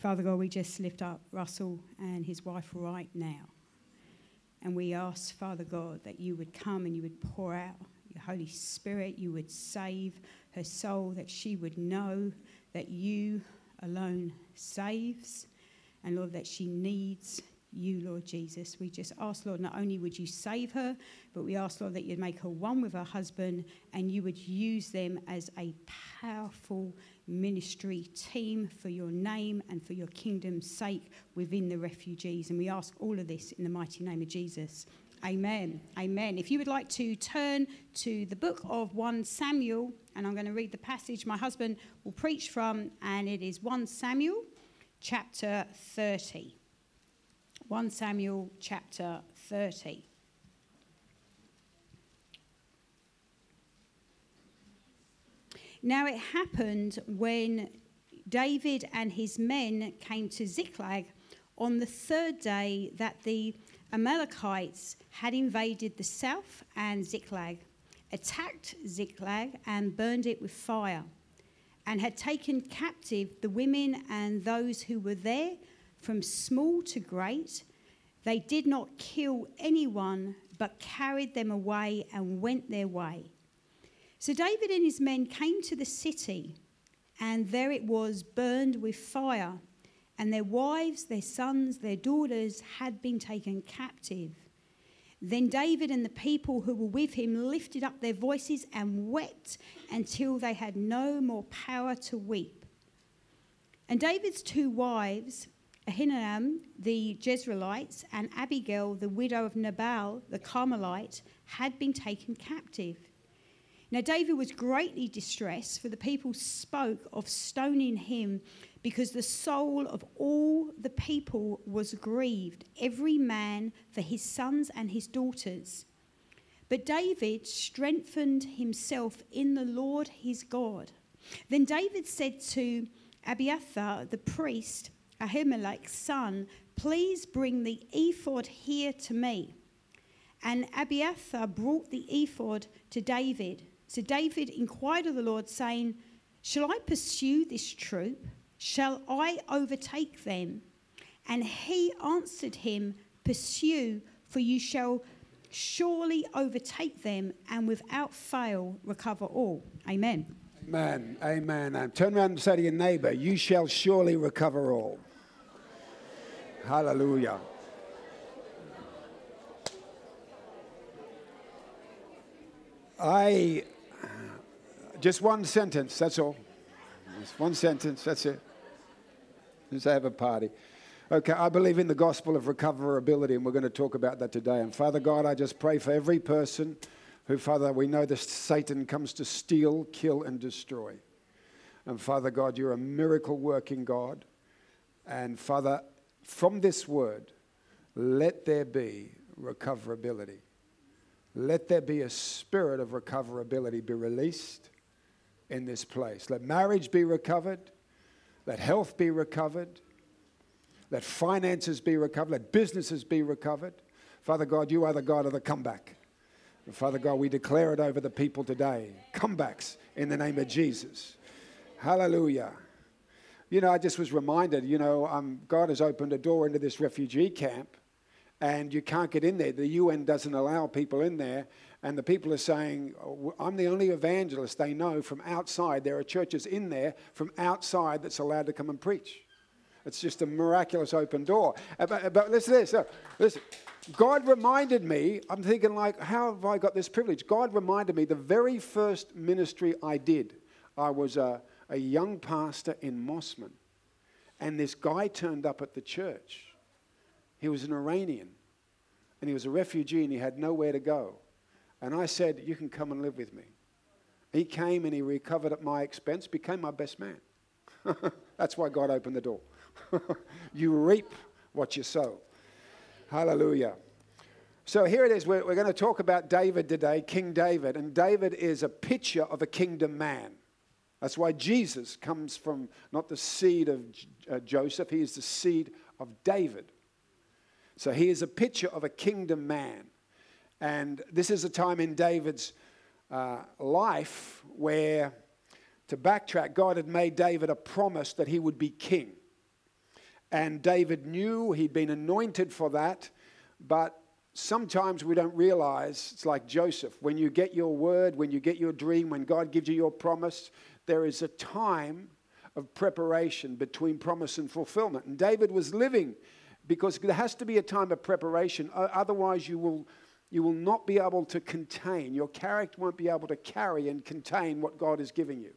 Father God, we just lift up Russell and his wife right now. And we ask, Father God, that you would come and you would pour out your Holy Spirit, you would save her soul, that she would know that you alone saves, and Lord, that she needs you, Lord Jesus. We just ask, Lord, not only would you save her, but we ask, Lord, that you'd make her one with her husband and you would use them as a powerful ministry team for your name and for your kingdom's sake within the refugees. And we ask all of this in the mighty name of Jesus. Amen. Amen. If you would like to turn to the book of 1 Samuel, and I'm going to read the passage my husband will preach from, and it is 1 Samuel chapter 30. 1 Samuel chapter 30. Now it happened when David and his men came to Ziklag on the third day that the Amalekites had invaded the south and Ziklag, attacked Ziklag, and burned it with fire, and had taken captive the women and those who were there, from small to great. They did not kill anyone, but carried them away and went their way. So David and his men came to the city, and there it was burned with fire and their wives, their sons, their daughters had been taken captive. Then David and the people who were with him lifted up their voices and wept until they had no more power to weep. And David's two wives, Ahinoam the Jezreelitess and Abigail the widow of Nabal the Carmelite, had been taken captive. Now David was greatly distressed, for the people spoke of stoning him because the soul of all the people was grieved, every man for his sons and his daughters. But David strengthened himself in the Lord his God. Then David said to Abiathar the priest, Ahimelech's son, Please bring the ephod here to me. And Abiathar brought the ephod to David. So David inquired of the Lord, saying, Shall I pursue this troop? Shall I overtake them? And he answered him, Pursue, for you shall surely overtake them and without fail recover all. Amen. Amen. Amen. Turn around and say to your neighbor, You shall surely recover all. Hallelujah. I, just one sentence, that's all. Just one sentence, that's it. Let's have a party. Okay, I believe in the gospel of recoverability, and we're going to talk about that today. And Father God, I just pray for every person who, Father, we know that Satan comes to steal, kill, and destroy. And Father God, you're a miracle working God. And Father, from this word, let there be recoverability. Let there be a spirit of recoverability be released in this place. Let marriage be recovered. Let health be recovered. Let finances be recovered. Let businesses be recovered. Father God, you are the God of the comeback. And Father God, we declare it over the people today. Comebacks in the name of Jesus. Hallelujah. You know, I just was reminded, you know, um, God has opened a door into this refugee camp and you can't get in there. The UN doesn't allow people in there. And the people are saying, oh, I'm the only evangelist they know from outside. There are churches in there from outside that's allowed to come and preach. It's just a miraculous open door. Uh, but, uh, but listen to this. Listen. God reminded me, I'm thinking, like, how have I got this privilege? God reminded me the very first ministry I did. I was a, a young pastor in Mossman. And this guy turned up at the church. He was an Iranian. And he was a refugee and he had nowhere to go. And I said, You can come and live with me. He came and he recovered at my expense, became my best man. That's why God opened the door. you reap what you sow. Hallelujah. So here it is. We're, we're going to talk about David today, King David. And David is a picture of a kingdom man. That's why Jesus comes from not the seed of uh, Joseph, he is the seed of David. So he is a picture of a kingdom man. And this is a time in David's uh, life where, to backtrack, God had made David a promise that he would be king. And David knew he'd been anointed for that, but sometimes we don't realize it's like Joseph. When you get your word, when you get your dream, when God gives you your promise, there is a time of preparation between promise and fulfillment. And David was living because there has to be a time of preparation. Otherwise, you will, you will not be able to contain, your character won't be able to carry and contain what God is giving you.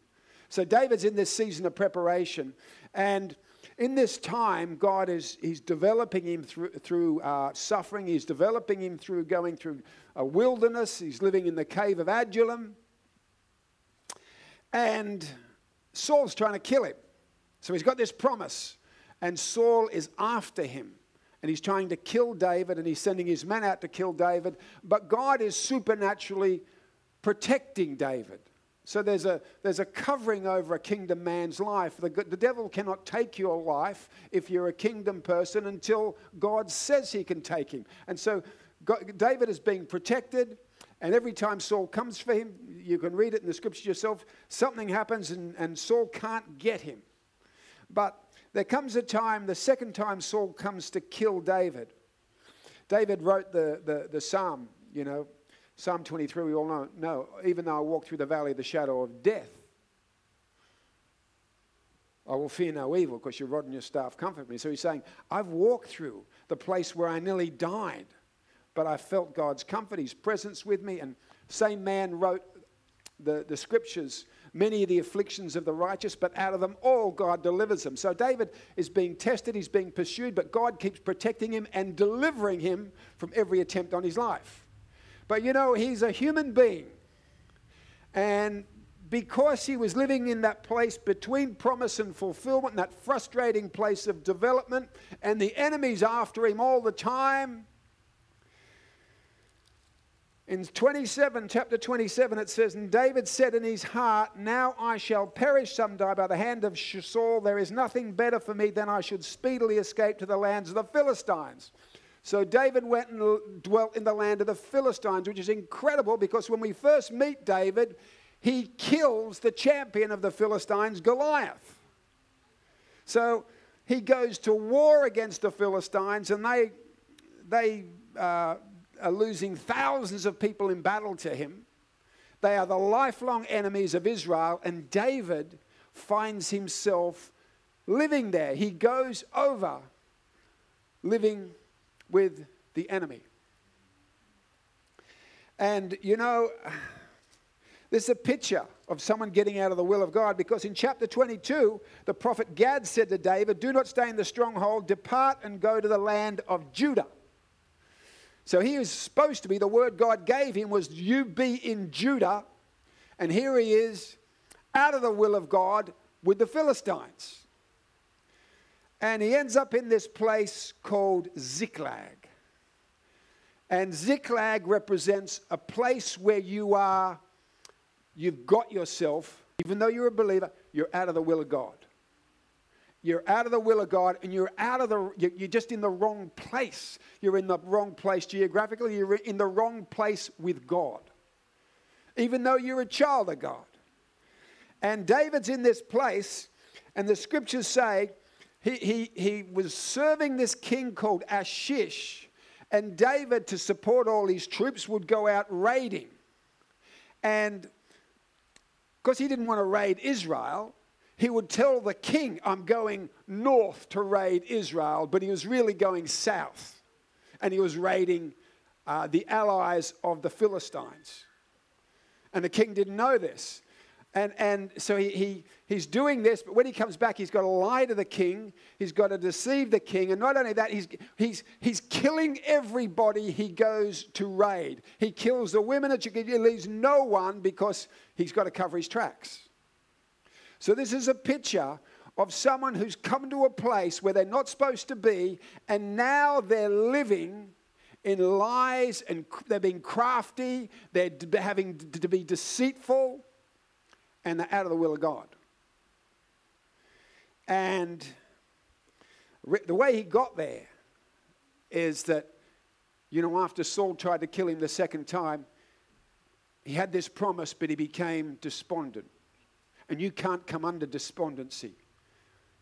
So, David's in this season of preparation. And in this time, God is he's developing him through, through uh, suffering. He's developing him through going through a wilderness. He's living in the cave of Adullam. And Saul's trying to kill him. So he's got this promise. And Saul is after him. And he's trying to kill David and he's sending his men out to kill David. But God is supernaturally protecting David. So there's a, there's a covering over a kingdom man's life. The, the devil cannot take your life if you're a kingdom person until God says he can take him. And so God, David is being protected. And every time Saul comes for him, you can read it in the scripture yourself, something happens and, and Saul can't get him. But there comes a time, the second time Saul comes to kill David. David wrote the, the, the psalm, you know, Psalm 23, we all know, no, even though I walk through the valley of the shadow of death, I will fear no evil because your rod and your staff comfort me. So he's saying, I've walked through the place where I nearly died, but I felt God's comfort, His presence with me. And same man wrote the, the scriptures, many of the afflictions of the righteous, but out of them all God delivers them. So David is being tested, he's being pursued, but God keeps protecting him and delivering him from every attempt on his life. But you know, he's a human being. And because he was living in that place between promise and fulfillment, that frustrating place of development, and the enemy's after him all the time. In 27, chapter 27, it says, And David said in his heart, Now I shall perish someday by the hand of Saul. There is nothing better for me than I should speedily escape to the lands of the Philistines. So David went and dwelt in the land of the Philistines, which is incredible because when we first meet David, he kills the champion of the Philistines, Goliath. So he goes to war against the Philistines, and they, they uh, are losing thousands of people in battle to him. They are the lifelong enemies of Israel, and David finds himself living there. He goes over living with the enemy. And you know, this is a picture of someone getting out of the will of God because in chapter 22, the prophet Gad said to David, Do not stay in the stronghold, depart and go to the land of Judah. So he was supposed to be, the word God gave him was, You be in Judah. And here he is, out of the will of God with the Philistines. And he ends up in this place called Ziklag. And Ziklag represents a place where you are, you've got yourself, even though you're a believer, you're out of the will of God. You're out of the will of God and you're out of the, you're just in the wrong place. You're in the wrong place geographically, you're in the wrong place with God, even though you're a child of God. And David's in this place, and the scriptures say he, he, he was serving this king called Achish, and David, to support all his troops, would go out raiding. And because he didn't want to raid Israel, he would tell the king, I'm going north to raid Israel, but he was really going south. And he was raiding uh, the allies of the Philistines. And the king didn't know this. And, and so he, he, he's doing this, but when he comes back, he's got to lie to the king. He's got to deceive the king. And not only that, he's, he's, he's killing everybody he goes to raid. He kills the women, at he leaves no one because he's got to cover his tracks. So this is a picture of someone who's come to a place where they're not supposed to be, and now they're living in lies and they're being crafty, they're having to be deceitful and they're out of the will of God. And the way he got there is that, you know, after Saul tried to kill him the second time, he had this promise, but he became despondent. And you can't come under despondency.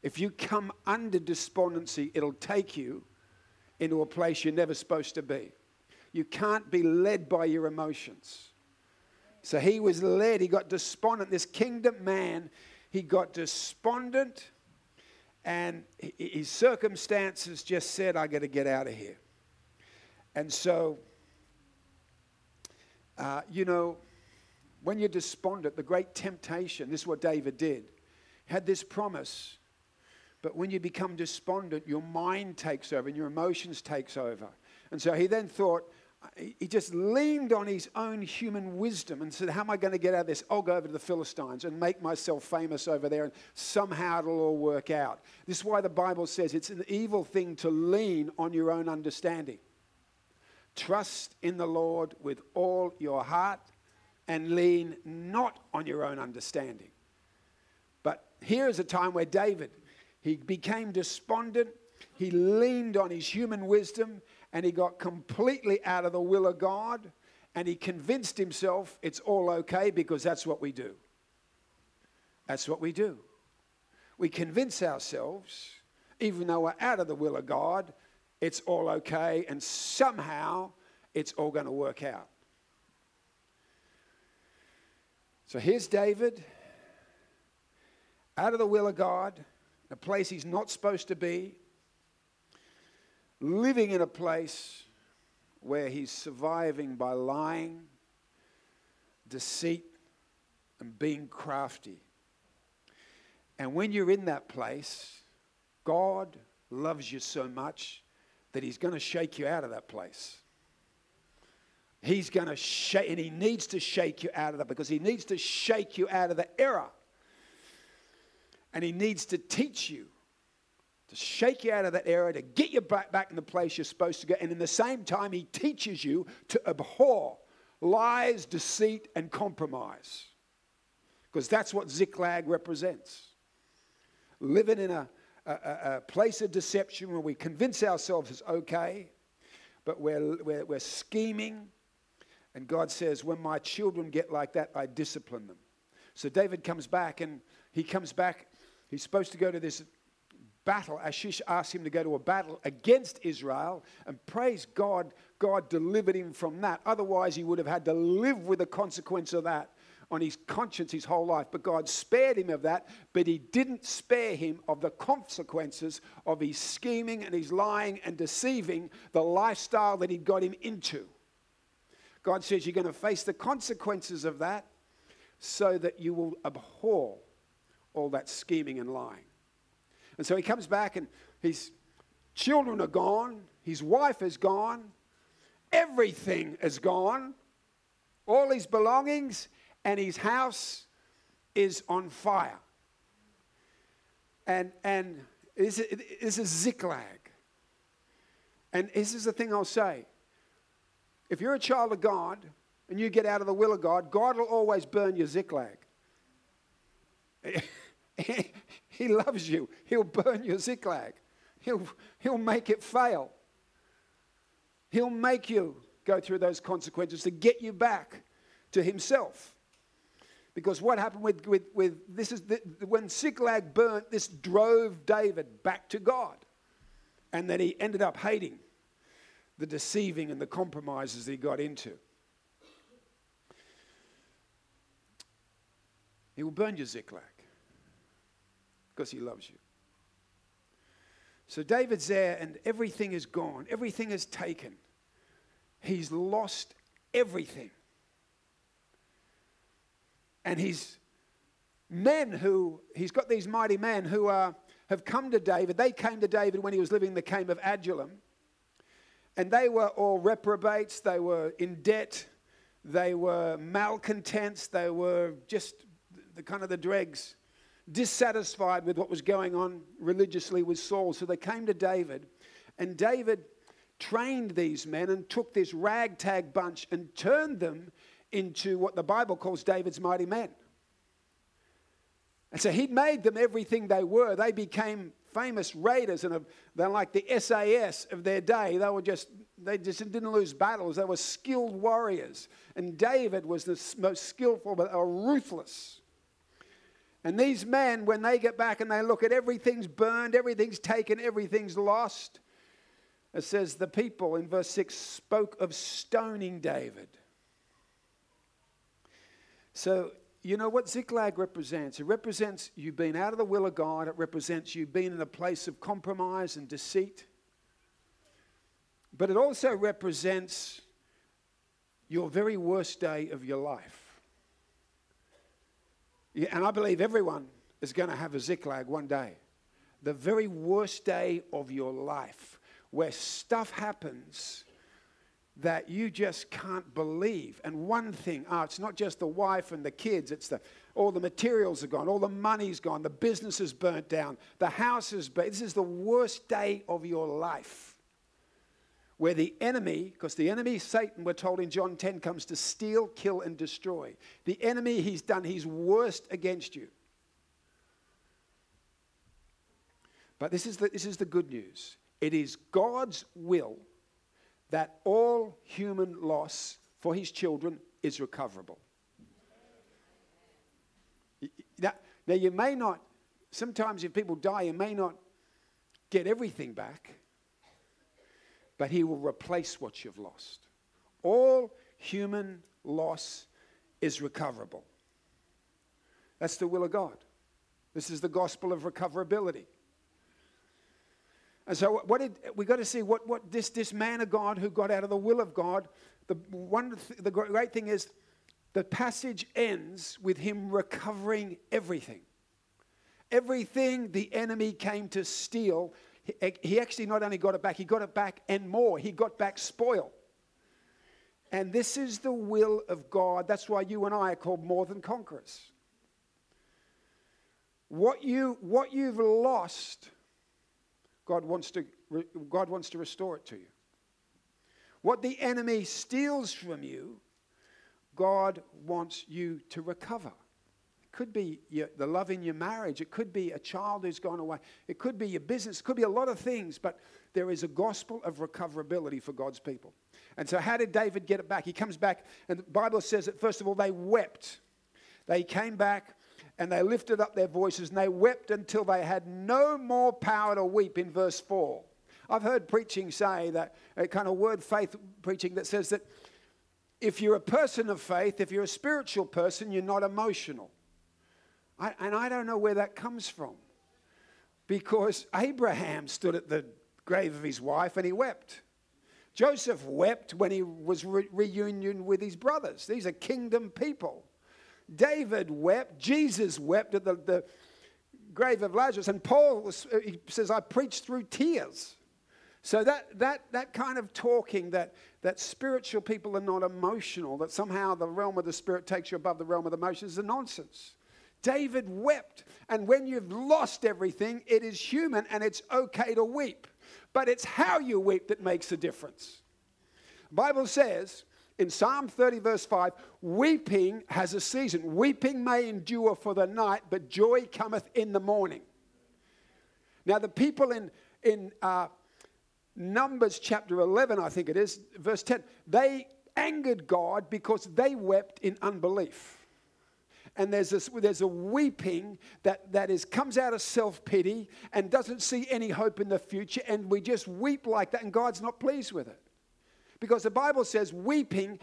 If you come under despondency, it'll take you into a place you're never supposed to be. You can't be led by your emotions. So he was led, he got despondent. This kingdom man, he got despondent, and his circumstances just said, I got to get out of here. And so, uh, you know, when you're despondent, the great temptation, this is what David did, had this promise. But when you become despondent, your mind takes over and your emotions takes over. And so he then thought, he just leaned on his own human wisdom and said, How am I going to get out of this? I'll go over to the Philistines and make myself famous over there, and somehow it'll all work out. This is why the Bible says it's an evil thing to lean on your own understanding. Trust in the Lord with all your heart and lean not on your own understanding. But here is a time where David, he became despondent, he leaned on his human wisdom, and he got completely out of the will of God, and he convinced himself it's all okay because that's what we do. That's what we do. We convince ourselves, even though we're out of the will of God, it's all okay, and somehow it's all going to work out. So here's David, out of the will of God, in a place he's not supposed to be, living in a place where he's surviving by lying, deceit, and being crafty. And when you're in that place, God loves you so much that he's going to shake you out of that place. He's going to shake, and he needs to shake you out of that because he needs to shake you out of the error. And he needs to teach you, to shake you out of that error, to get you back, back in the place you're supposed to go. And in the same time, he teaches you to abhor lies, deceit, and compromise. Because that's what Ziklag represents. Living in a, a, a, place of deception where we convince ourselves it's okay, but we're, we're, we're scheming. And God says, when my children get like that, I discipline them. So David comes back and he comes back. He's supposed to go to this battle. Achish asked him to go to a battle against Israel, and praise God, God delivered him from that. Otherwise, he would have had to live with the consequence of that on his conscience his whole life. But God spared him of that, but he didn't spare him of the consequences of his scheming and his lying and deceiving the lifestyle that he'd got him into. God says you're going to face the consequences of that so that you will abhor all that scheming and lying. And so he comes back and his children are gone, his wife is gone, everything is gone, all his belongings, and his house is on fire. And, and this, is Ziklag. And this is the thing I'll say. If you're a child of God and you get out of the will of God, God will always burn your Ziklag. he loves you. He'll burn your Ziklag. He'll, he'll make it fail. He'll make you go through those consequences to get you back to Himself. Because what happened with, with, with this is the, when Ziklag burnt, this drove David back to God. And then he ended up hating the deceiving and the compromises he got into. He will burn your Ziklag because he loves you. So David's there and everything is gone, everything is taken. He's lost everything. And he's men who, he's got these mighty men who are, have come to David. They came to David when he was living in the cave of Adullam. And they were all reprobates, they were in debt, they were malcontents, they were just the kind of the dregs, dissatisfied with what was going on religiously with Saul. So they came to David, and David trained these men and took this ragtag bunch and turned them into what the Bible calls David's mighty men. And so he'd made them everything they were. They became famous raiders, and they're like the SAS of their day. They were just they just didn't lose battles. They were skilled warriors, and David was the most skillful, but they were ruthless. And these men, when they get back and they look at everything's burned, everything's taken, everything's lost, it says the people in verse 6 spoke of stoning David. So, you know what Ziklag represents? It represents you being out of the will of God, it represents you being in a place of compromise and deceit. But it also represents your very worst day of your life. Yeah, and I believe everyone is going to have a Ziklag one day. The very worst day of your life, where stuff happens that you just can't believe. And one thing, oh, it's not just the wife and the kids, it's the all the materials are gone, all the money's gone, the business is burnt down, the house is burnt. This is the worst day of your life. Where the enemy, because the enemy, Satan, we're told in John 10, comes to steal, kill, and destroy. The enemy, he's done his worst against you. But this is the, this is the good news. It is God's will that all human loss for his children is recoverable. Now, now, you may not, sometimes if people die, you may not get everything back, but he will replace what you've lost. All human loss is recoverable. That's the will of God. This is the gospel of recoverability. And so, what did we got to see? What, what this, this man of God who got out of the will of God? The one, the great thing is, the passage ends with him recovering everything. Everything the enemy came to steal, eh, he actually not only got it back, he got it back and more. He got back spoil. And this is the will of God. That's why you and I are called more than conquerors. What, you, what you've lost God wants to, God wants to restore it to you. What the enemy steals from you, God wants you to recover. It could be your, the love in your marriage. It could be a child who's gone away. It could be your business. It could be a lot of things, but there is a gospel of recoverability for God's people. And so, how did David get it back? He comes back, and the Bible says that, first of all, they wept. They came back and they lifted up their voices and they wept until they had no more power to weep in verse 4. I've heard preaching say that, a kind of word faith preaching that says that if you're a person of faith, if you're a spiritual person, you're not emotional. I, and I don't know where that comes from. Because Abraham stood at the grave of his wife and he wept. Joseph wept when he was re- reunion with his brothers. These are kingdom people. David wept. Jesus wept at the, the grave of Lazarus. And Paul was, he says, I preached through tears. So that, that, that kind of talking that, that spiritual people are not emotional, that somehow the realm of the spirit takes you above the realm of the emotions is a nonsense. David wept. And when you've lost everything, it is human and it's okay to weep. But it's how you weep that makes a difference. The Bible says in Psalm 30, verse 5, weeping has a season. Weeping may endure for the night, but joy cometh in the morning. Now, the people in, in uh, Numbers chapter 11, I think it is, verse 10, they angered God because they wept in unbelief. And there's, this, there's a weeping that, that is, comes out of self pity and doesn't see any hope in the future. And we just weep like that, and God's not pleased with it. Because the Bible says weeping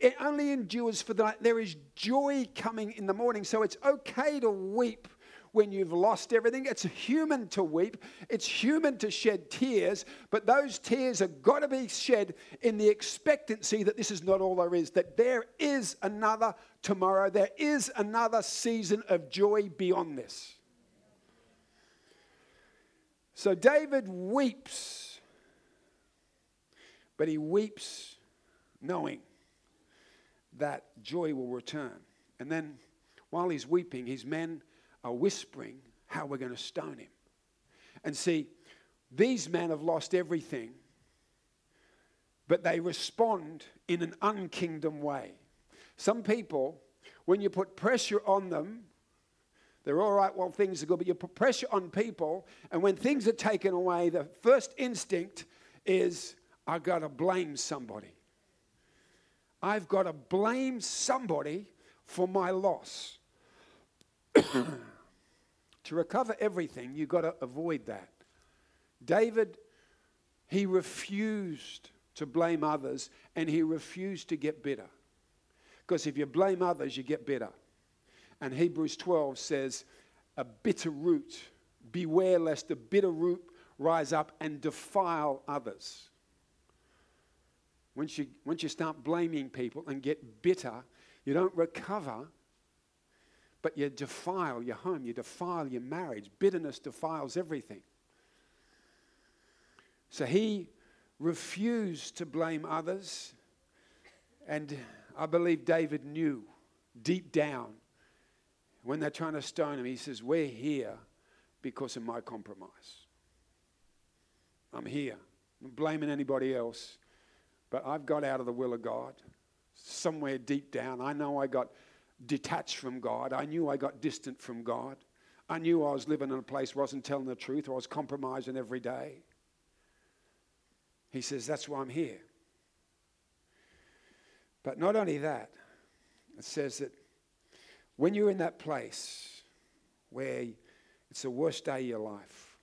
it only endures for the night. There is joy coming in the morning. So it's okay to weep when you've lost everything. It's human to weep, it's human to shed tears, but those tears have got to be shed in the expectancy that this is not all there is, that there is another tomorrow, there is another season of joy beyond this. So David weeps but he weeps knowing that joy will return. And then while he's weeping, his men are whispering how we're going to stone him. And see, these men have lost everything, but they respond in an unkingdom way. Some people, when you put pressure on them, they're all right while things are good, but you put pressure on people, and when things are taken away, the first instinct is I got to blame somebody. I've got to blame somebody for my loss. To recover everything, you've got to avoid that. David, he refused to blame others and he refused to get bitter. Because if you blame others, you get bitter. And Hebrews 12 says, a bitter root, beware lest a bitter root rise up and defile others. Once you, once you start blaming people and get bitter, you don't recover, but you defile your home, you defile your marriage. Bitterness defiles everything. So he refused to blame others, and I believe David knew deep down when they're trying to stone him, he says, We're here because of my compromise. I'm here. I'm blaming anybody else, but I've got out of the will of God. Somewhere deep down, I know I got detached from God. I knew I got distant from God. I knew I was living in a place where I wasn't telling the truth or I was compromising every day. He says, That's why I'm here. But not only that, it says that when you're in that place where it's the worst day of your life,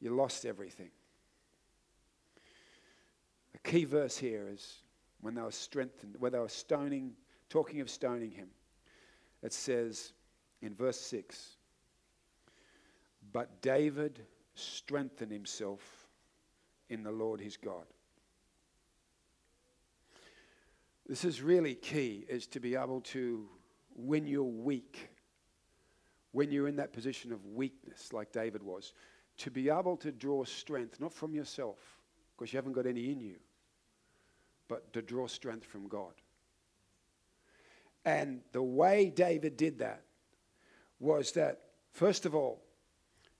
you lost everything. Key verse here is when they were strengthened, when they were stoning, talking of stoning him, it says in verse 6 But David strengthened himself in the Lord his God. This is really key, is to be able to when you're weak, when you're in that position of weakness, like David was, to be able to draw strength, not from yourself, because you haven't got any in you, but to draw strength from God. And the way David did that was that, first of all,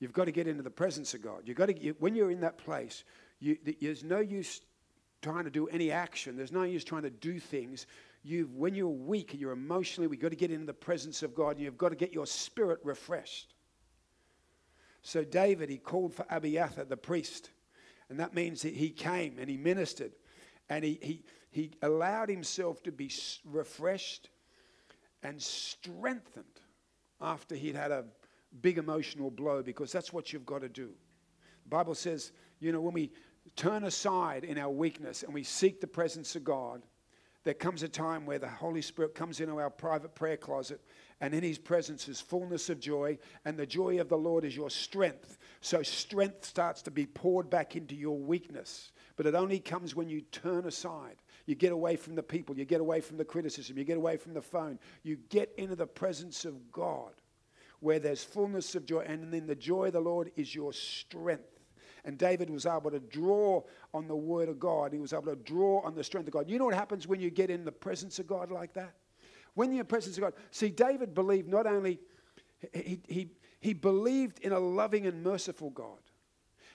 you've got to get into the presence of God. You've got to, you, when you're in that place, you, there's no use trying to do any action. There's no use trying to do things you when you're weak and you're emotionally, we've got to get into the presence of God and you've got to get your spirit refreshed. So David, he called for Abiathar, the priest. And that means that he came and he ministered and he, he, he allowed himself to be refreshed and strengthened after he'd had a big emotional blow because that's what you've got to do. The Bible says, you know, when we turn aside in our weakness and we seek the presence of God, there comes a time where the Holy Spirit comes into our private prayer closet, and in His presence is fullness of joy, and the joy of the Lord is your strength. So strength starts to be poured back into your weakness. But it only comes when you turn aside. You get away from the people, you get away from the criticism, you get away from the phone. You get into the presence of God where there's fullness of joy, and then the joy of the Lord is your strength. And David was able to draw on the word of God. He was able to draw on the strength of God. You know what happens when you get in the presence of God like that? When you're in the presence of God. See, David believed not only, he, he, he believed in a loving and merciful God.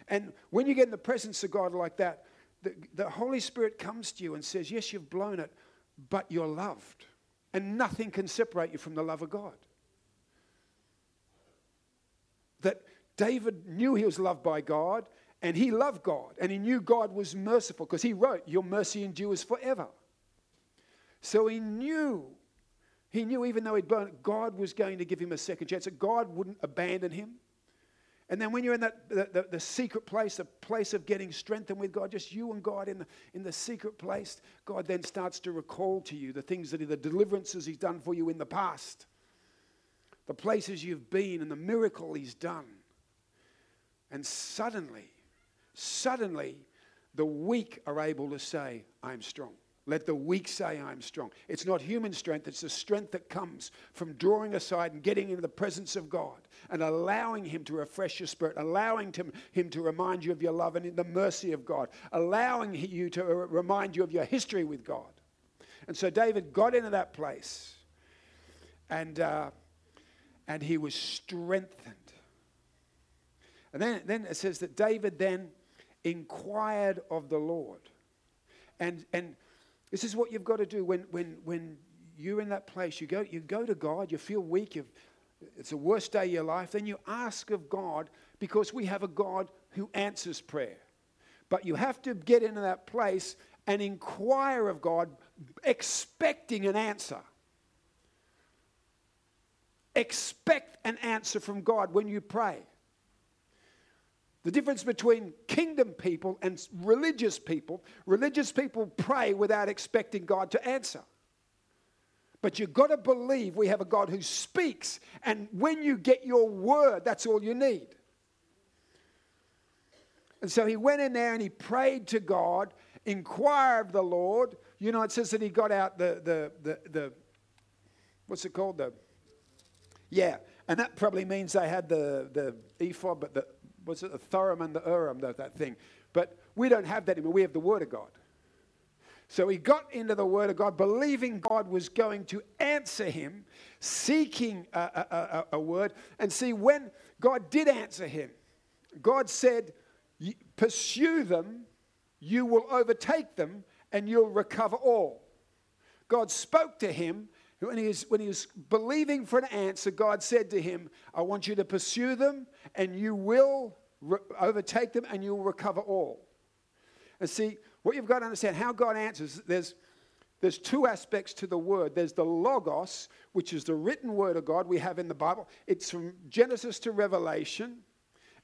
And when you get in the presence of God like that, the, the Holy Spirit comes to you and says, Yes, you've blown it, but you're loved. And nothing can separate you from the love of God. That David knew he was loved by God and he loved God and he knew God was merciful because he wrote, Your mercy endures forever. So he knew, he knew even though he'd blown it, God was going to give him a second chance, that God wouldn't abandon him. And then when you're in that the, the, the, secret place, the place of getting strengthened with God, just you and God in the, in the secret place, God then starts to recall to you the things that he, the deliverances He's done for you in the past, the places you've been, and the miracle He's done. And suddenly, suddenly, the weak are able to say, I'm strong. Let the weak say, I'm strong. It's not human strength, it's the strength that comes from drawing aside and getting into the presence of God and allowing Him to refresh your spirit, allowing him, him to remind you of your love and the mercy of God, allowing you to remind you of your history with God. And so David got into that place and, uh, and he was strengthened. And then, then it says that David then inquired of the Lord. And, and this is what you've got to do when, when, when you're in that place. You go, you go to God, you feel weak, it's the worst day of your life. Then you ask of God because we have a God who answers prayer. But you have to get into that place and inquire of God, expecting an answer. expect an answer from God when you pray. The difference between kingdom people and religious people religious people pray without expecting God to answer. But you've got to believe we have a God who speaks, and when you get your word, that's all you need. And so he went in there and he prayed to God, inquired of the Lord. You know, it says that he got out the, the, the, the what's it called? The, yeah, and that probably means they had the, the ephod, but the, was it the Thurim and the Urim, that, that thing. But we don't have that anymore. We have the Word of God. So he got into the Word of God, believing God was going to answer him, seeking a, a, a, a word. And see, when God did answer him, God said, Pursue them, you will overtake them, and you'll recover all. God spoke to him. When he, was, when he was believing for an answer, God said to him, I want you to pursue them, and you will re- overtake them, and you'll recover all. And see, what you've got to understand, how God answers, there's, there's two aspects to the word. There's the Logos, which is the written word of God we have in the Bible. It's from Genesis to Revelation.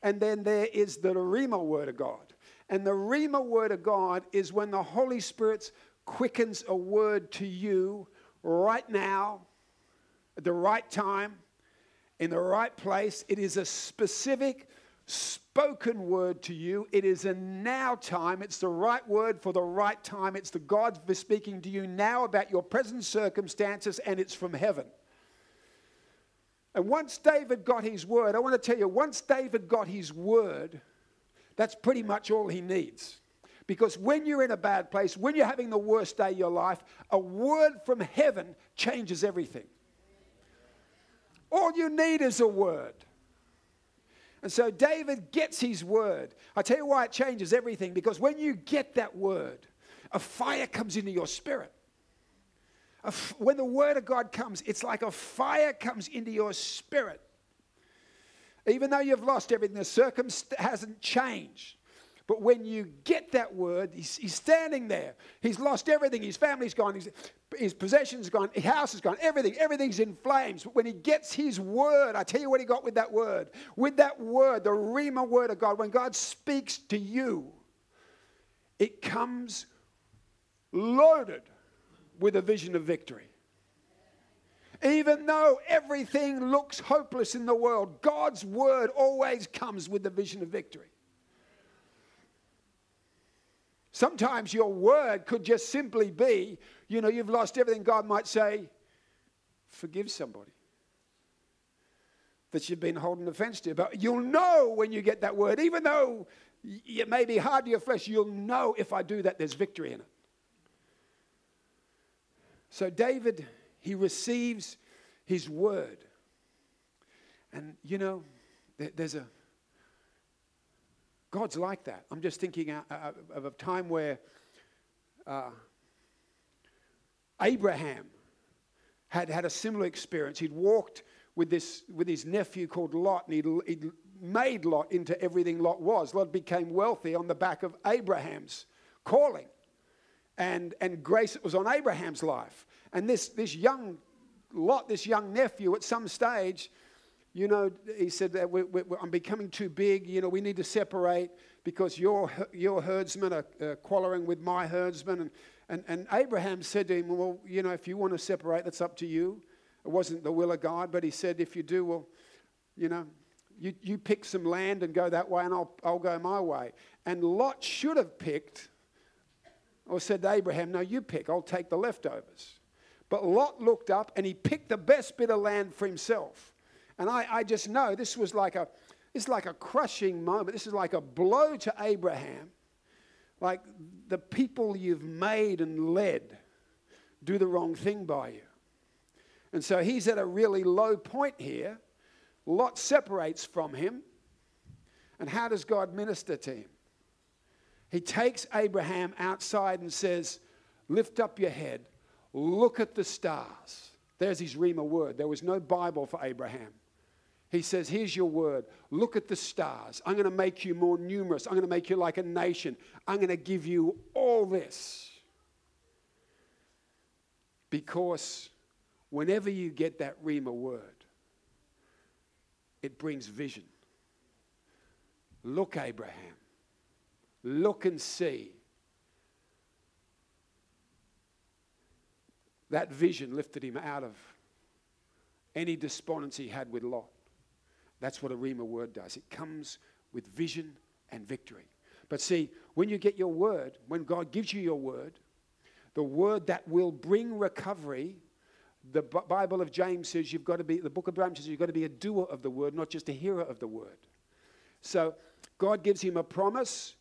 And then there is the Rhema word of God. And the Rhema word of God is when the Holy Spirit quickens a word to you right now, at the right time, in the right place. It is a specific spoken word to you. It is a now time. It's the right word for the right time. It's the God speaking to you now about your present circumstances, and it's from heaven. And once David got his word, I want to tell you, once David got his word, that's pretty much all he needs. Because when you're in a bad place, when you're having the worst day of your life, a word from heaven changes everything. All you need is a word. And so David gets his word. I tell you why it changes everything because when you get that word, a fire comes into your spirit when the word of God comes, it's like a fire comes into your spirit. Even though you've lost everything, the circumstance hasn't changed. But when you get that word, he's, he's, standing there. He's lost everything. His family's gone. His, his possessions gone. His house is gone. Everything. Everything's in flames. But when he gets his word, I tell you what he got with that word. With that word, the Rhema word of God, when God speaks to you, it comes loaded with a vision of victory. Even though everything looks hopeless in the world, God's word always comes with the vision of victory. Sometimes your word could just simply be, you know, you've lost everything. God might say, forgive somebody that you've been holding offense to. But you'll know when you get that word, even though it may be hard to your flesh, you'll know if I do that, there's victory in it. So David, he receives his word. And you know, there's a God's like that. I'm just thinking of a time where uh, Abraham had had a similar experience. He'd walked with this with his nephew called Lot, and he'd, he'd made Lot into everything Lot was. Lot became wealthy on the back of Abraham's calling and, and grace that was on Abraham's life. And this, this young Lot, this young nephew, at some stage, you know, he said, that we, we, I'm becoming too big. You know, we need to separate because your, your herdsmen are uh, quarreling with my herdsmen. And, and, and Abraham said to him, Well, you know, if you want to separate, that's up to you. It wasn't the will of God, but he said, If you do, well, you know, you, you pick some land and go that way, and I'll, I'll go my way. And Lot should have picked or said to Abraham, No, you pick, I'll take the leftovers. But Lot looked up and he picked the best bit of land for himself. And I, I just know this was like a, it's like a crushing moment. This is like a blow to Abraham. Like the people you've made and led do the wrong thing by you. And so he's at a really low point here. Lot separates from him. And how does God minister to him? He takes Abraham outside and says, Lift up your head, look at the stars. There's his Rhema word. There was no Bible for Abraham. He says, Here's your word. Look at the stars. I'm going to make you more numerous. I'm going to make you like a nation. I'm going to give you all this. Because whenever you get that Rhema word, it brings vision. Look, Abraham. Look and see. That vision lifted him out of any despondency he had with Lot. That's what a Rhema word does. It comes with vision and victory. But see, when you get your word, when God gives you your word, the word that will bring recovery, the Bible of James says you've got to be, the book of James says you've got to be a doer of the word, not just a hearer of the word. So God gives him a promise.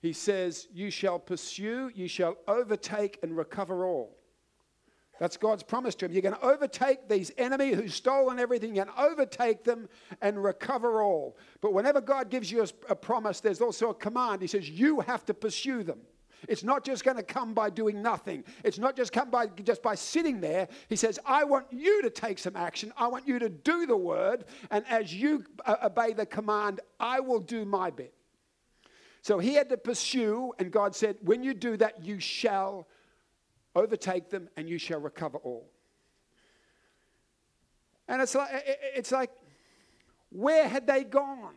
He says, You shall pursue, you shall overtake and recover all. That's God's promise to him. You're going to overtake these enemy who's stolen everything. You're going to overtake them and recover all. But whenever God gives you a, a promise, there's also a command. He says, You have to pursue them. It's not just going to come by doing nothing. It's not just come by just by sitting there. He says, "I want you to take some action. I want you to do the word, and as you uh, obey the command, I will do my bit." So he had to pursue, and God said, "When you do that, you shall overtake them, and you shall recover all." And it's like it's like where had they gone?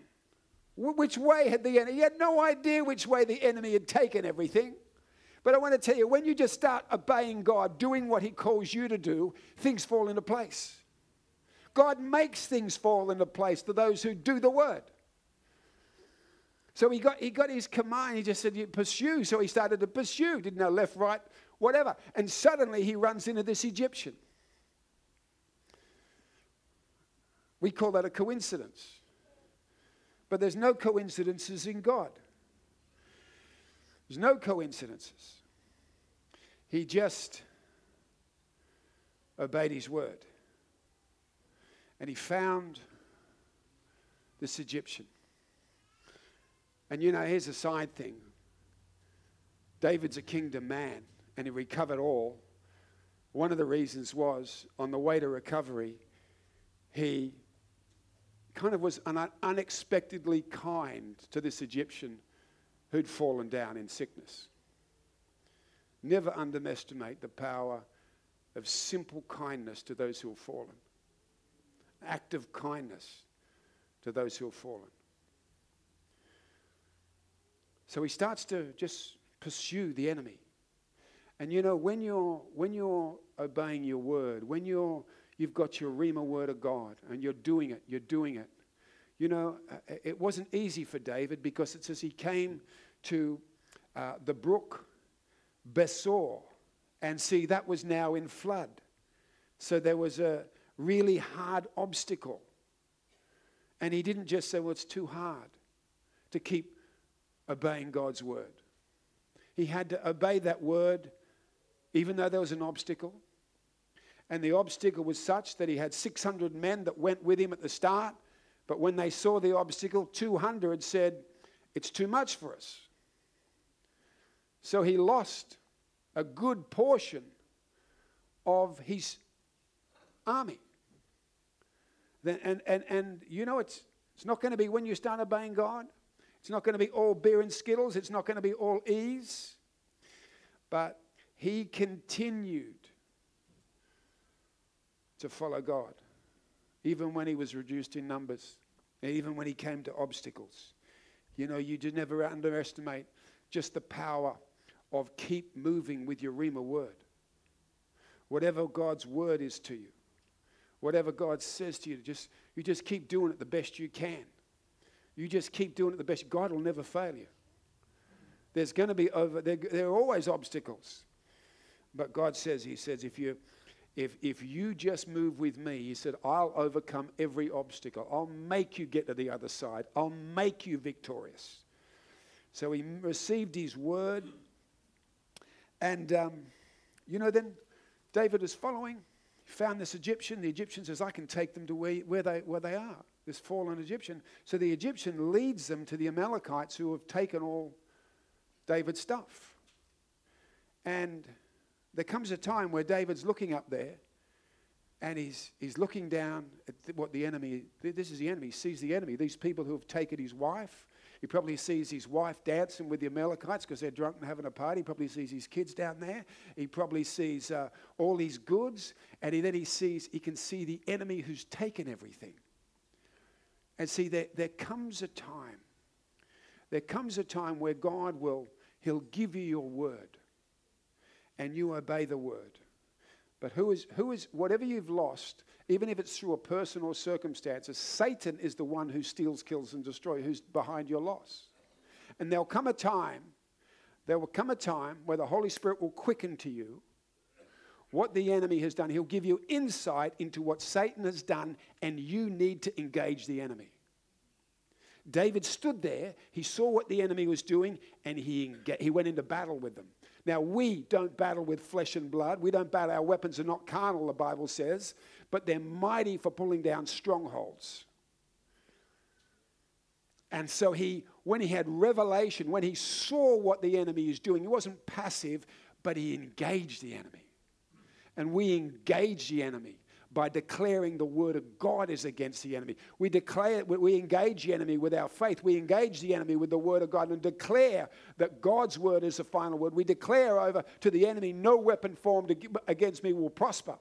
Which way had the enemy? He had no idea which way the enemy had taken everything. But I want to tell you, when you just start obeying God, doing what He calls you to do, things fall into place. God makes things fall into place to those who do the word. So he got, he got his command. He just said, pursue. So he started to pursue. Didn't know left, right, whatever. And suddenly he runs into this Egyptian. We call that a coincidence. But there's no coincidences in God. There's no coincidences. He just obeyed his word. And he found this Egyptian. And you know, here's a side thing David's a kingdom man, and he recovered all. One of the reasons was on the way to recovery, he kind of was un- unexpectedly kind to this Egyptian who'd fallen down in sickness. Never underestimate the power of simple kindness to those who have fallen, act of kindness to those who have fallen. So he starts to just pursue the enemy. And you know, when you're, when you're obeying your word, when you're You've got your Rhema word of God and you're doing it. You're doing it. You know, uh, it wasn't easy for David because it says he came to uh, the brook Besor and see that was now in flood. So there was a really hard obstacle. And he didn't just say, well, it's too hard to keep obeying God's word. He had to obey that word even though there was an obstacle. And the obstacle was such that he had 600 men that went with him at the start. But when they saw the obstacle, 200 said, It's too much for us. So he lost a good portion of his army. And, and, and you know, it's, it's not going to be when you start obeying God, it's not going to be all beer and skittles, it's not going to be all ease. But he continued to follow God, even when he was reduced in numbers, even when he came to obstacles. You know, you just never underestimate just the power of keep moving with your Rhema word. Whatever God's word is to you, whatever God says to you, just you just keep doing it the best you can. You just keep doing it the best. God will never fail you. There's going to be over. There, there are always obstacles, but God says, He says, if you if, if you just move with me, he said, I'll overcome every obstacle. I'll make you get to the other side. I'll make you victorious. So he received his word. And, um, you know, then David is following. He found this Egyptian. The Egyptian says, I can take them to where, where, they, where they are, this fallen Egyptian. So the Egyptian leads them to the Amalekites who have taken all David's stuff. And there comes a time where David's looking up there and he's, he's looking down at what the enemy, this is the enemy, he sees the enemy, these people who have taken his wife. He probably sees his wife dancing with the Amalekites because they're drunk and having a party. He probably sees his kids down there. He probably sees uh, all his goods. And he, then he sees, he can see the enemy who's taken everything. And see, there, there comes a time, there comes a time where God will, He'll give you your word and you obey the word. But who is, who is, whatever you've lost, even if it's through a person or circumstances, Satan is the one who steals, kills, and destroys, who's behind your loss. And there'll come a time, there will come a time where the Holy Spirit will quicken to you what the enemy has done. He'll give you insight into what Satan has done, and you need to engage the enemy. David stood there, he saw what the enemy was doing, and he, he went into battle with them. Now, we don't battle with flesh and blood. We don't battle, our weapons are not carnal, the Bible says, but they're mighty for pulling down strongholds. And so he, when he had revelation, when he saw what the enemy is doing, he wasn't passive, but he engaged the enemy. And we engage the enemy by declaring the word of God is against the enemy. We declare, we engage the enemy with our faith. We engage the enemy with the word of God and declare that God's word is the final word. We declare over to the enemy, no weapon formed against me will prosper.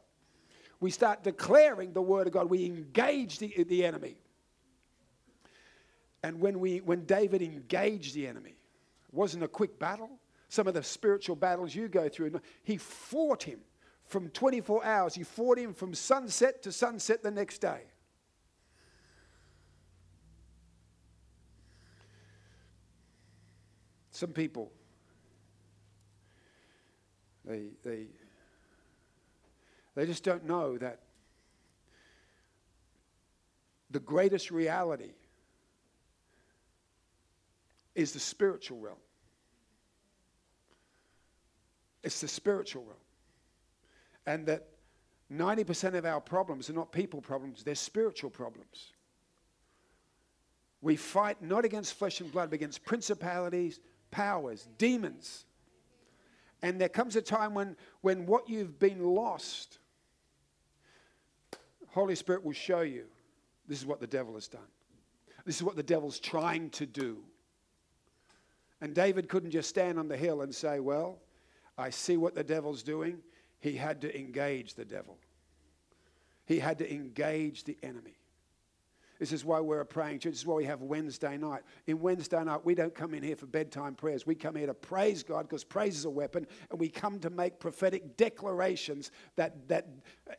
We start declaring the word of God. We engage the, the enemy. And when, we, when David engaged the enemy, it wasn't a quick battle. Some of the spiritual battles you go through, he fought him from 24 hours. He fought him from sunset to sunset the next day. Some people, they, they, they just don't know that the greatest reality is the spiritual realm. It's the spiritual realm and that 90% of our problems are not people problems, they're spiritual problems. We fight not against flesh and blood, but against principalities, powers, demons. And there comes a time when, when what you've been lost, Holy Spirit will show you this is what the devil has done. This is what the devil's trying to do. And David couldn't just stand on the hill and say, Well, I see what the devil's doing he had to engage the devil. He had to engage the enemy. This is why we're a praying church. This is why we have Wednesday night. In Wednesday night, we don't come in here for bedtime prayers. We come here to praise God because praise is a weapon, and we come to make prophetic declarations that, that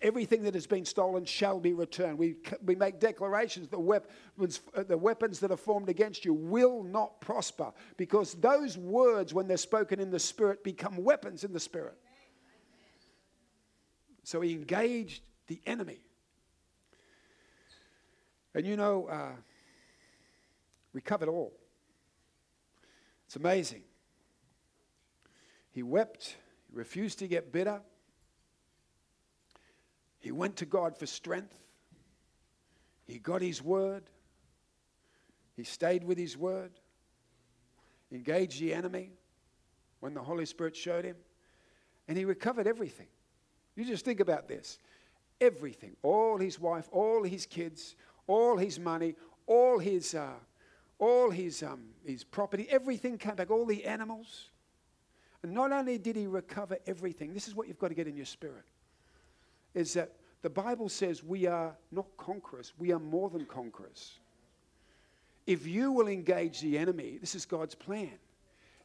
everything that has been stolen shall be returned. We, we make declarations that weapons, uh, the weapons that are formed against you will not prosper because those words, when they're spoken in the Spirit, become weapons in the Spirit. So he engaged the enemy. And you know, uh, we covered all. It's amazing. He wept, he refused to get bitter. He went to God for strength. He got his word. He stayed with his word. Engaged the enemy when the Holy Spirit showed him. And he recovered everything. You just think about this everything all his wife, all his kids, all his money, all his, uh, all his, um, his property, everything came back, all the animals. And not only did he recover everything, this is what you've got to get in your spirit, is that the Bible says we are not conquerors, we are more than conquerors. If you will engage the enemy, this is God's plan.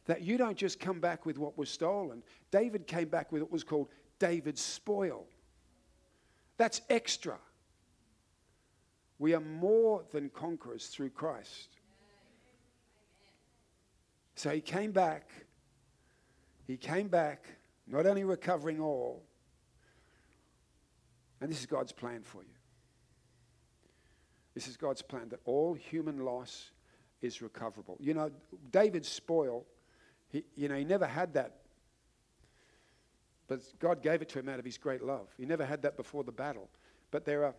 That you don't just come back with what was stolen. David came back with what was called David's spoil. That's extra. We are more than conquerors through Christ. So he came back. He came back, not only recovering all, and this is God's plan for you. This is God's plan that all human loss is recoverable. You know, David's spoil, he, you know, he never had that but God gave it to him out of his great love. He never had that before the battle. But there are,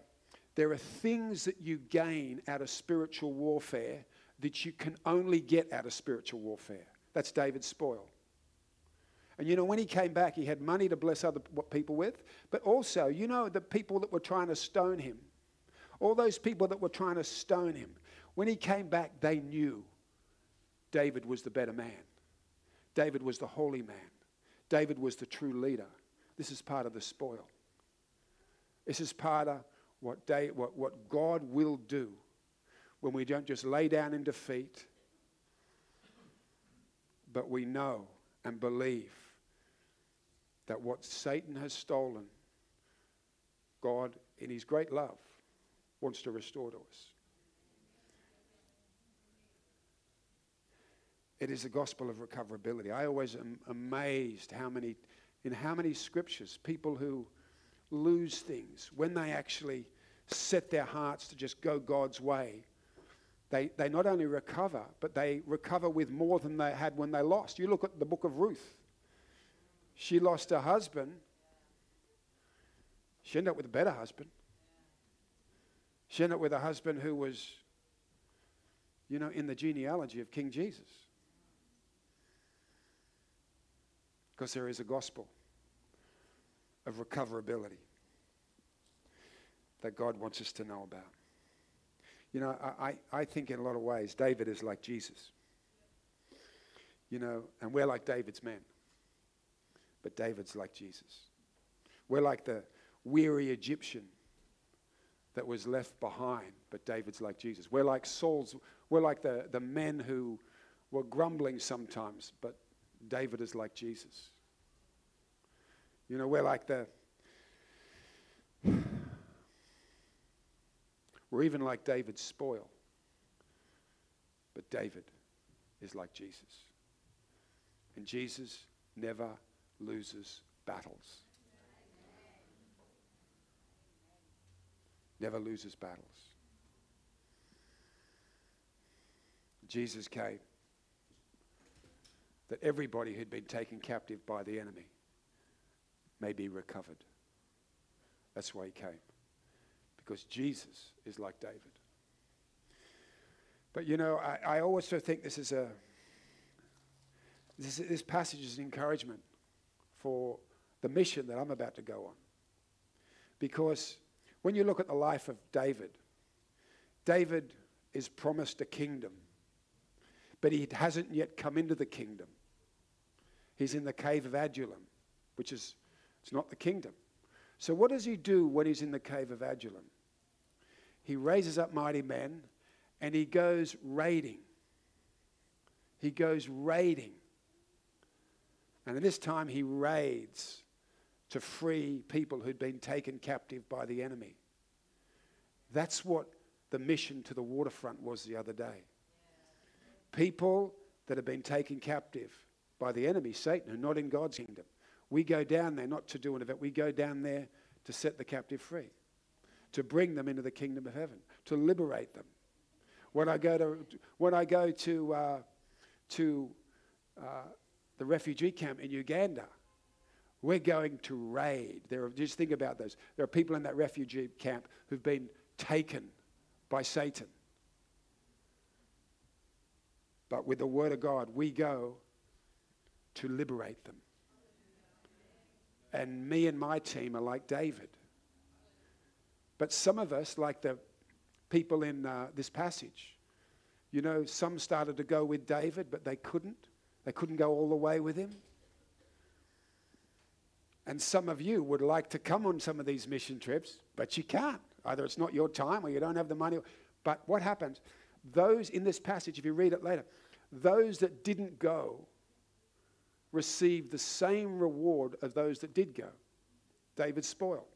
there are things that you gain out of spiritual warfare that you can only get out of spiritual warfare. That's David's spoil. And you know, when he came back, he had money to bless other people with, but also, you know, the people that were trying to stone him, all those people that were trying to stone him, when he came back, they knew David was the better man. David was the holy man. David was the true leader. This is part of the spoil. This is part of what, what, what God will do when we don't just lay down in defeat, but we know and believe that what Satan has stolen, God, in his great love, wants to restore to us. It is the gospel of recoverability. I always am amazed how many, in how many scriptures, people who lose things, when they actually set their hearts to just go God's way, they, they not only recover, but they recover with more than they had when they lost. You look at the book of Ruth. She lost her husband. She ended up with a better husband. She ended up with a husband who was, you know, in the genealogy of King Jesus. Because there is a gospel of recoverability that God wants us to know about. You know, I, I think in a lot of ways, David is like Jesus. You know, and we're like David's men. But David's like Jesus. We're like the weary Egyptian that was left behind, but David's like Jesus. We're like Saul's, we're like the, the men who were grumbling sometimes, but David is like Jesus. You know, we're like the, we're even like David's spoil, but David is like Jesus. And Jesus never loses battles. Never loses battles. Jesus came that everybody who'd been taken captive by the enemy may be recovered. That's why he came. Because Jesus is like David. But you know, I, I also think this is a this, this passage is an encouragement for the mission that I'm about to go on. Because when you look at the life of David, David is promised a kingdom, but he hasn't yet come into the kingdom. He's in the cave of Adullam, which is it's not the kingdom. So what does he do when he's in the cave of Adullam? He raises up mighty men and he goes raiding. He goes raiding and this time, he raids to free people who'd been taken captive by the enemy. That's what the mission to the waterfront was the other day. People that have been taken captive by the enemy, Satan, who are not in God's kingdom. We go down there not to do an event, we go down there to set the captive free, to bring them into the kingdom of heaven, to liberate them. When I go to, when I go to, uh, to uh, the refugee camp in Uganda. We're going to raid. There are, just think about those. There are people in that refugee camp who've been taken by Satan. But with the word of God, we go to liberate them. And me and my team are like David. But some of us, like the people in uh, this passage, you know, some started to go with David, but they couldn't. They couldn't go all the way with him. And some of you would like to come on some of these mission trips, but you can't. Either it's not your time or you don't have the money. But what happens? Those in this passage, if you read it later, those that didn't go received the same reward of those that did go. David spoil.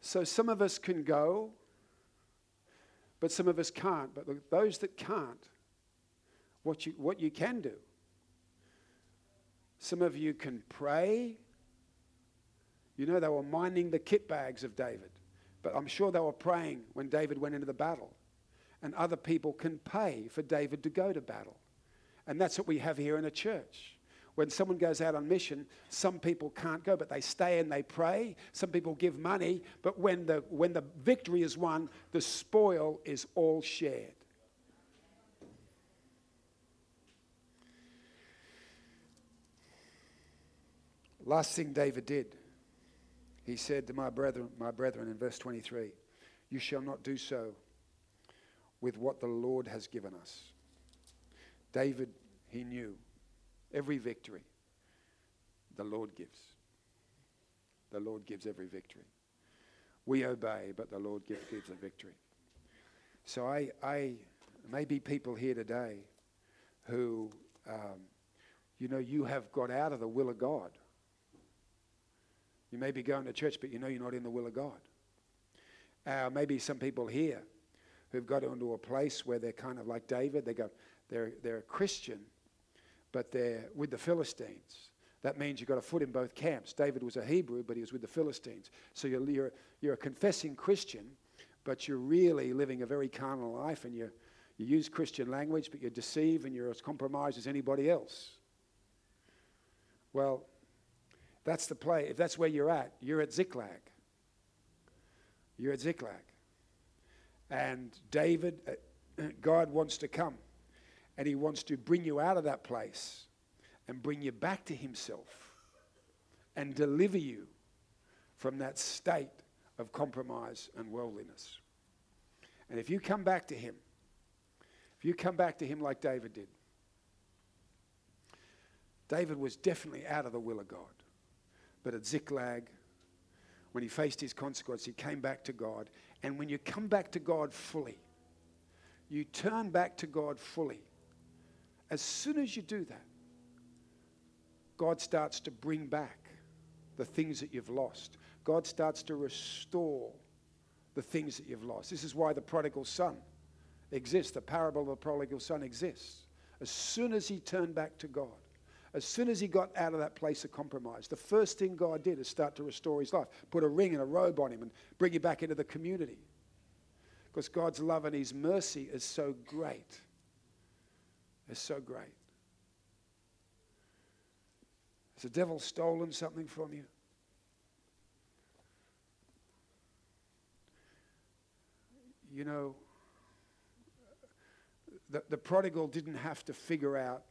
So some of us can go, but some of us can't. But those that can't, what you, what you can do. Some of you can pray. You know, they were minding the kit bags of David, but I'm sure they were praying when David went into the battle. And other people can pay for David to go to battle. And that's what we have here in a church. When someone goes out on mission, some people can't go, but they stay and they pray. Some people give money, but when the, when the victory is won, the spoil is all shared. Last thing David did, he said to my brethren, my brethren in verse 23, You shall not do so with what the Lord has given us. David, he knew every victory the Lord gives. The Lord gives every victory. We obey, but the Lord gives, gives the victory. So I, I may be people here today who, um, you know, you have got out of the will of God. You may be going to church, but you know you're not in the will of God. Uh, maybe some people here who've got into a place where they're kind of like David. They go, they're, they're a Christian, but they're with the Philistines. That means you've got a foot in both camps. David was a Hebrew, but he was with the Philistines. So you're, you're, you're a confessing Christian, but you're really living a very carnal life and you you use Christian language, but you deceive and you're as compromised as anybody else. Well, that's the play. If that's where you're at, you're at Ziklag. You're at Ziklag. And David, uh, God wants to come and he wants to bring you out of that place and bring you back to himself and deliver you from that state of compromise and worldliness. And if you come back to him, if you come back to him like David did, David was definitely out of the will of God. But at Ziklag, when he faced his consequence, he came back to God. And when you come back to God fully, you turn back to God fully. As soon as you do that, God starts to bring back the things that you've lost. God starts to restore the things that you've lost. This is why the prodigal son exists. The parable of the prodigal son exists. As soon as he turned back to God, as soon as he got out of that place of compromise, the first thing God did is start to restore his life, put a ring and a robe on him, and bring him back into the community. Because God's love and his mercy is so great. It's so great. Has the devil stolen something from you? You know, the, the prodigal didn't have to figure out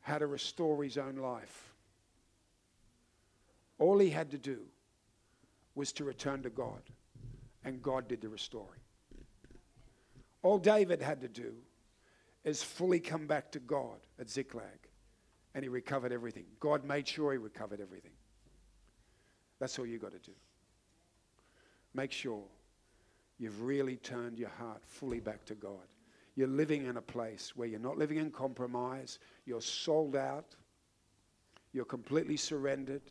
how to restore his own life. All he had to do was to return to God, and God did the restoring. All David had to do is fully come back to God at Ziklag, and he recovered everything. God made sure he recovered everything. That's all you got to do. Make sure you've really turned your heart fully back to God. You're living in a place where you're not living in compromise, you're sold out, you're completely surrendered.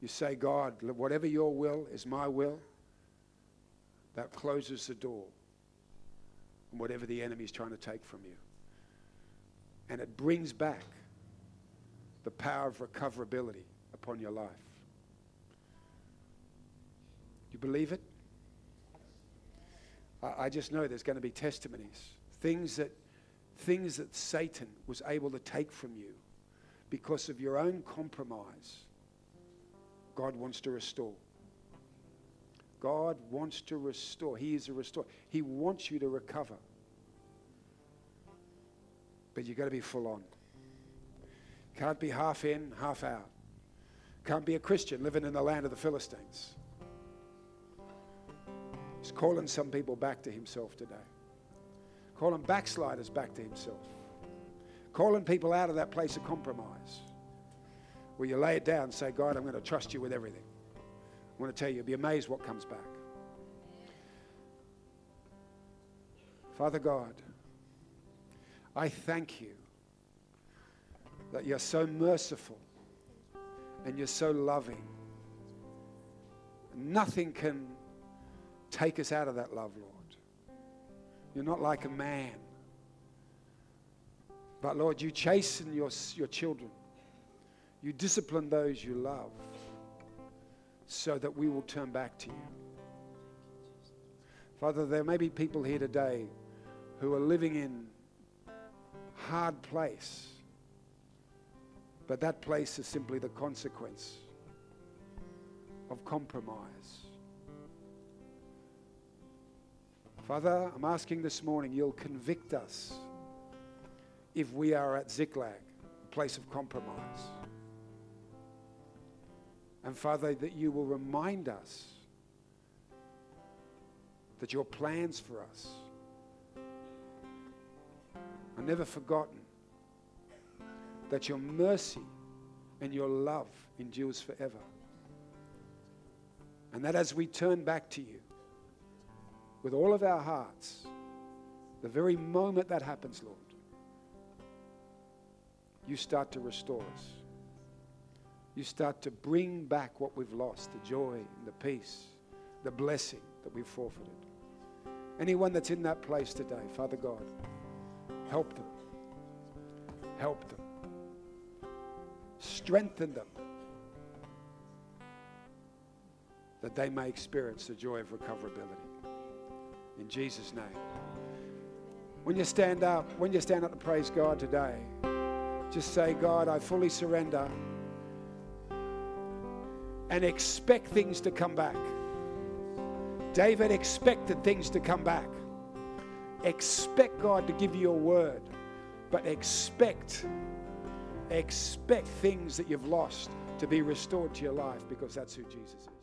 You say, God, whatever your will is my will. That closes the door whatever the enemy is trying to take from you. And it brings back the power of recoverability upon your life. You believe it? I just know there's going to be testimonies, things that, things that Satan was able to take from you because of your own compromise. God wants to restore. God wants to restore. He is a restorer. He wants you to recover. But you've got to be full on. Can't be half in, half out. Can't be a Christian living in the land of the Philistines. He's calling some people back to himself today. Calling backsliders back to himself. Calling people out of that place of compromise. Where you lay it down and say, God, I'm going to trust you with everything. Want to tell you, you'll be amazed what comes back. Father God, I thank you that you're so merciful and you're so loving. Nothing can Take us out of that love, Lord. You're not like a man. But Lord, you chasten your, your children. You discipline those you love so that we will turn back to you. Father, there may be people here today who are living in hard place. But that place is simply the consequence of compromise. Father, I'm asking this morning you'll convict us if we are at Ziklag, a place of compromise. And Father, that you will remind us that your plans for us are never forgotten, that your mercy and your love endures forever. And that as we turn back to you with all of our hearts, the very moment that happens, Lord, you start to restore us. You start to bring back what we've lost the joy, and the peace, the blessing that we've forfeited. Anyone that's in that place today, Father God, help them. Help them. Strengthen them that they may experience the joy of recoverability. In Jesus' name. When you stand up, when you stand up to praise God today, just say, God, I fully surrender and expect things to come back. David expected things to come back. Expect God to give you a word, but expect, expect things that you've lost to be restored to your life because that's who Jesus is.